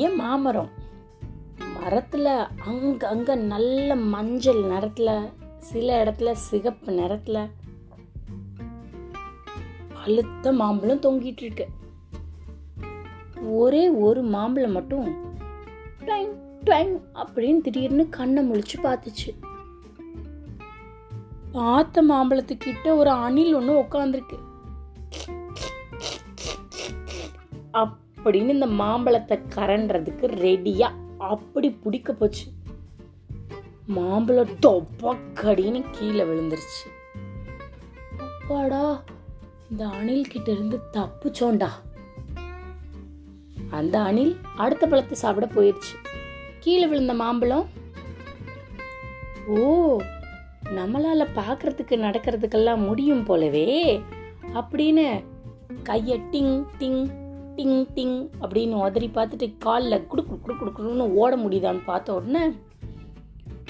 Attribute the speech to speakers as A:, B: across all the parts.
A: பெரிய மாமரம். மரத்தில் அங்கே அங்கே நல்ல மஞ்சள் நிறத்தில் சில இடத்துல சிகப்பு நிறத்தில் அழுத்த மாம்பழம் தொங்கிட்டு இருக்கு. ஒரே ஒரு மாம்பழம் மட்டும் ட்வைங், ட்வைங் அப்படின்னு திடீர்னு கண்ணை முழிச்சு பார்த்துச்சு. பார்த்த மாம்பழத்துக்கிட்ட ஒரு அணில் ஒன்று உட்காந்துருக்கு அப்படின்னு இந்த மாம்பழத்தை கரண்டுறதுக்கு ரெடியா அப்படி பிடிக்க போச்சு. மாம்பழம் தொப்பக்கடின்னு கீழே விழுந்துருச்சு. அப்பாடா இந்த அணில் கிட்ட இருந்து தப்புச்சோண்டா. அந்த அணில் அடுத்த பழத்தை சாப்பிட போயிடுச்சு கீழே விழுந்த மாம்பழம் ஓ நம்மளால பார்க்கறதுக்கு நடக்கிறதுக்கெல்லாம் முடியும் போலவே அப்படின்னு கையை டிங் டிங் டிங் டிங் அப்படின்னு உதறி பார்த்துட்டு காலில் குடு குடு குடு குடுக்குன்னு ஓட முடியுதான்னு பார்த்த உடனே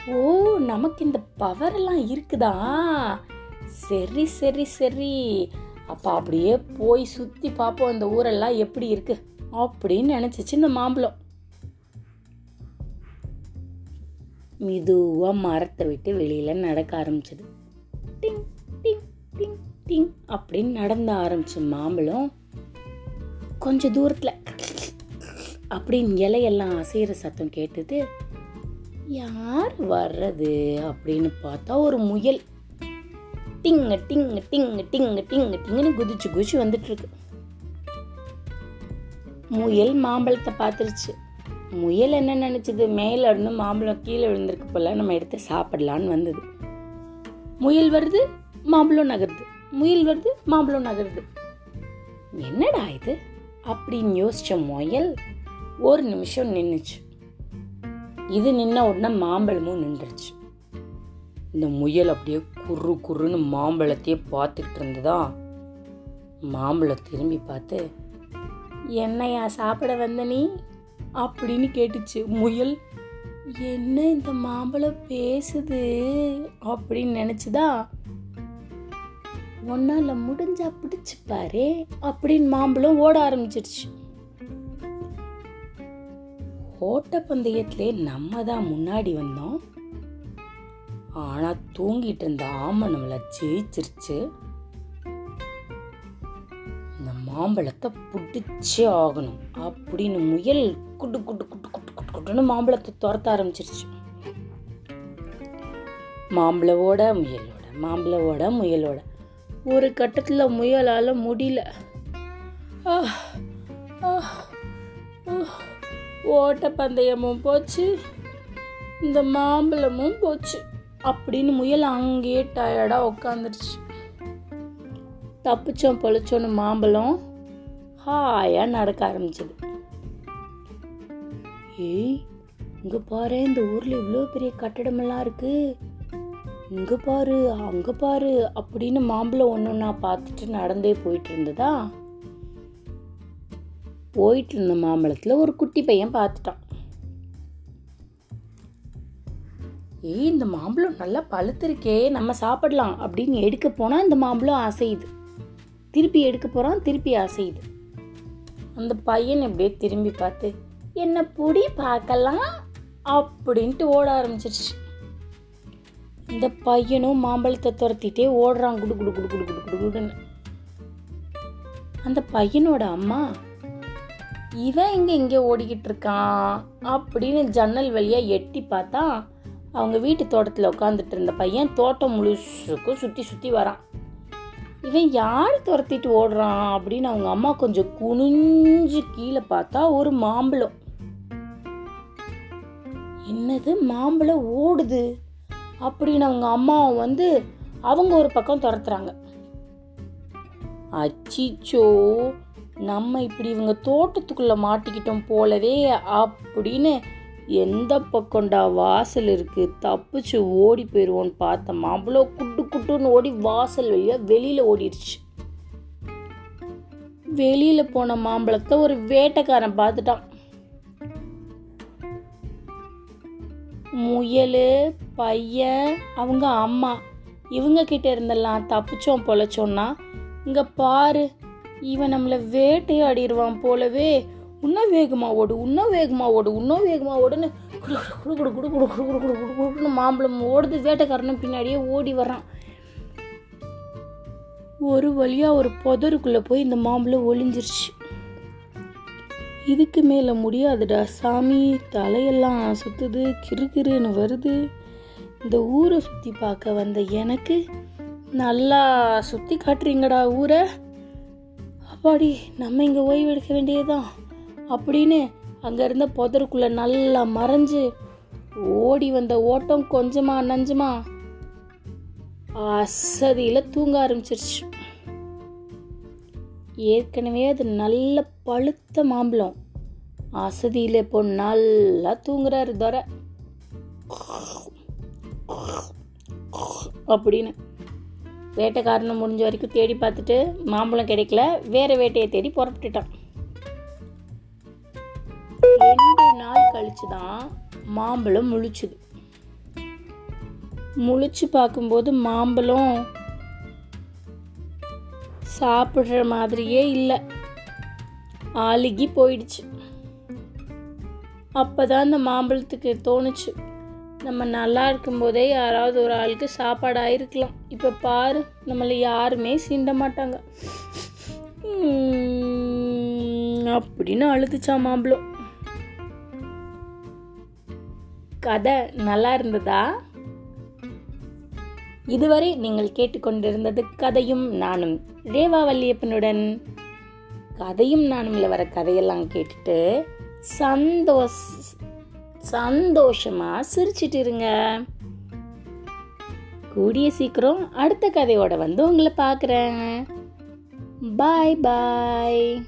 A: ஓ நமக்கு இந்த பவர் எல்லாம் இருக்குதா? சரி சரி சரி. அப்போ அப்படியே போய் சுற்றி பார்ப்போம். இந்த ஊரெல்லாம் எப்படி இருக்கு? அப்படின்னு நினச்சிச்சு இந்த மாம்பழம். மெதுவாக மரத்தை விட்டு வெளியில் நடக்க ஆரம்பிச்சது. டிங் டிங் டிங் டிங் அப்படின்னு நடந்த ஆரம்பிச்ச மாம்பழம் கொஞ்சம் தூரத்தில் அப்படின்னு இலையெல்லாம் அசைகிற சத்தம் கேட்டது யார் வர்றது? அப்படின்னு பார்த்தா ஒரு முயல். டிங்க டிங்கு டிங்கு டிங்கு டிங்க டிங்குன்னு குதிச்சு குதிச்சு வந்துட்டுருக்கு. முயல் மாம்பழத்தை பார்த்துருச்சு. முயல் என்ன நினச்சிது? மேலே இருந்து மாம்பழம் கீழே விழுந்திருக்கு போல நம்ம எடுத்து சாப்பிடலான்னு வந்தது. முயல் வருது மாம்பழம் நகருது. முயல் வருது மாம்பழம் நகருது. என்னடா இது? அப்படின்னு யோசிச்ச முயல் ஒரு நிமிஷம் நின்றுச்சு இது நின்ன உடனே மாம்பழமும் நின்றுச்சு. இந்த முயல் அப்படியே குறு குறுன்னு மாம்பழத்தையே பார்த்துட்டு இருந்ததா? மாம்பழம் திரும்பி பார்த்து என்னையா சாப்பிட வந்த நீ? அப்படின்னு கேட்டுச்சு முயல். என்ன இந்த மாம்பழம் பேசுது? அப்படின்னு நினச்சிதான் ஒன்னால முடிஞ்சா பிடிச்சி பாரு அப்படின்னு மாம்பழம் ஓட ஆரம்பிச்சிருச்சு. ஓட்டப்பந்தயத்திலே நம்ம தான் முன்னாடி வந்தோம். ஆனா தூங்கிட்டு இருந்த ஆமை நம்மளை ஜெயிச்சிருச்சு. இந்த மாம்பழத்தை பிடிச்சே ஆகணும் அப்படின்னு முயல் குட்டு குட்டு குட்டு குட்டு குட்டு குட்டுன்னு மாம்பழத்தை துரத்த ஆரம்பிச்சிருச்சு. மாம்பழவோட முயலோட மாம்பழவோட முயலோட. ஒரு கட்டத்தில் முயலால் முடியல. ஆஹ், ஆஹ், ஓட்டப்பந்தயமும் போச்சு. இந்த மாம்பழமும் போச்சு. அப்படின்னு முயல் அங்கேயே டயர்டாக உட்காந்துருச்சு தப்பிச்சோம் பொழைச்சோன்னு மாம்பழம் ஹாயா நடக்க ஆரம்பிச்சது. ஏய் இங்கே பாரு இந்த ஊரில் இவ்வளோ பெரிய கட்டடமெல்லாம் இருக்குது இங்கே பாரு அங்கே பாரு அப்படின்னு மாம்பழம் ஒன்று நான் பார்த்துட்டு நடந்தே போயிட்டு இருந்ததா? போயிட்டு இருந்த மாம்பழத்தில் ஒரு குட்டி பையன் பார்த்துட்டான். ஏய் இந்த மாம்பழம் நல்லா பழுத்திருக்கே நம்ம சாப்பிடலாம் அப்படின்னு எடுக்க போனால் இந்த மாம்பழம் அசையுது. திருப்பி எடுக்க போகிறான் திருப்பி அசையுது. அந்த பையன் எப்படியே திரும்பி பார்த்து என்ன புடி பார்க்கலாம்? அப்படின்ட்டு ஓட ஆரம்பிச்சிருச்சு. இந்த பையனும் மாம்பழத்தை துரத்திட்டே ஓடுறான். குடு குடு குடு குடு குடு குடு குடுன்னு. அந்த பையனோட அம்மா இவன் இங்கே இங்கே ஓடிக்கிட்டு இருக்கான் அப்படின்னு ஜன்னல் வழியா எட்டி பார்த்தா அவங்க வீட்டு தோட்டத்தில் உட்காந்துட்டு இருந்த பையன் தோட்டம் முழுசுக்கும் சுற்றி சுற்றி வரான். இவன் யார் துரத்திட்டு ஓடுறான்? அப்படின்னு அவங்க அம்மா கொஞ்சம் குனிஞ்சு கீழே பார்த்தா ஒரு மாம்பழம். என்னது? மாம்பழம் ஓடுது. அப்படின்னு அவங்க அம்மாவை வந்து அவங்க ஒரு பக்கம் துரத்துறாங்க. அச்சிச்சோ நம்ம இப்படி இவங்க தோட்டத்துக்குள்ளே மாட்டிக்கிட்டோம் போலவே அப்படின்னு எந்த பக்கம்டா வாசல் இருக்கு? தப்பிச்சு ஓடி போயிடுவோன்னு பார்த்த அவ்வளோ குட்டு குட்டுன்னு ஓடி வாசல் வழியாக வெளியில் ஓடிடுச்சு வெளியில் போன மாம்பழத்தை ஒரு வேட்டைக்காரன் பார்த்துட்டான். முயல் பையன் அவங்க அம்மா இவங்க கிட்ட இருந்தெல்லாம் தப்பிச்சோம் பொழைச்சோன்னா இங்கே பாரு இவன் நம்மளை வேட்டையாடிடுவான் போலவே இன்னும் வேகமா ஓடு இன்னும் வேகமா ஓடு இன்னும் வேகமா ஓடுன்னு குடு குடு குடு குடு குடு குடு குடு குடு குடு குடுன்னு மாம்பழம் ஓடுது வேட்டைக்காரனும் பின்னாடியே ஓடி வர்றான் ஒரு வழியாக ஒரு புதருக்குள்ளே போய் இந்த மாம்பழம் ஒளிஞ்சிருச்சு இதுக்கு மேலே முடியாதுடா. சாமி தலையெல்லாம் சுற்றுது கிறுகிறுன்னு வருது. இந்த ஊரை சுற்றி பார்க்க வந்த எனக்கு நல்லா சுற்றி காட்டுறீங்கடா ஊரை. அப்பாடி நம்ம இங்கே ஓய்வு எடுக்க வேண்டியதுதான். அப்படின்னு அங்கே இருந்த புதருக்குள்ள நல்லா மறைஞ்சு ஓடி வந்த ஓட்டம் கொஞ்சமா நஞ்சமா அசதியில் தூங்க ஆரம்பிச்சிருச்சு. ஏற்கனவே அது நல்ல பழுத்த மாம்பழம். அசதியில் இப்போ நல்லா தூங்குறாரு துரை. அப்படின்னு. வேட்டைக்காரனை முடிஞ்ச வரைக்கும் தேடி பார்த்துட்டு மாம்பழம் கிடைக்கல வேற வேட்டையை தேடி புறப்பட்டுட்டான். ரெண்டு நாள் கழிச்சு தான் மாம்பழம் முழிச்சுது. முழிச்சு பார்க்கும்போது மாம்பழம் சாப்பிட்ற மாதிரியே இல்லை. ஆளுகி போயிடுச்சு. அப்பதான் அந்த மாம்பழத்துக்கு தோணுச்சு. நம்ம நல்லா இருக்கும்போதே யாராவது ஒரு ஆளுக்கு சாப்பாடு ஆயிருக்கலாம் இப்போ பாரு நம்மளை யாருமே சீண்ட மாட்டாங்க. அப்படின்னு அழுதுச்சா மாம்பழம். கதை நல்லா இருந்ததா? இதுவரை நீங்கள் கேட்டுக்கொண்டிருந்தது கதையும் நானும் ரேவா வல்லியப்பனுடன். கதையும் நானும்ல வர கதையெல்லாம் கேட்டுட்டு சந்தோஷ சந்தோஷமா சிரிச்சிட்டு இருங்க. கூடிய சீக்கிரம் அடுத்த கதையோட வந்து உங்களை பார்க்குறேன். பாய் பாய்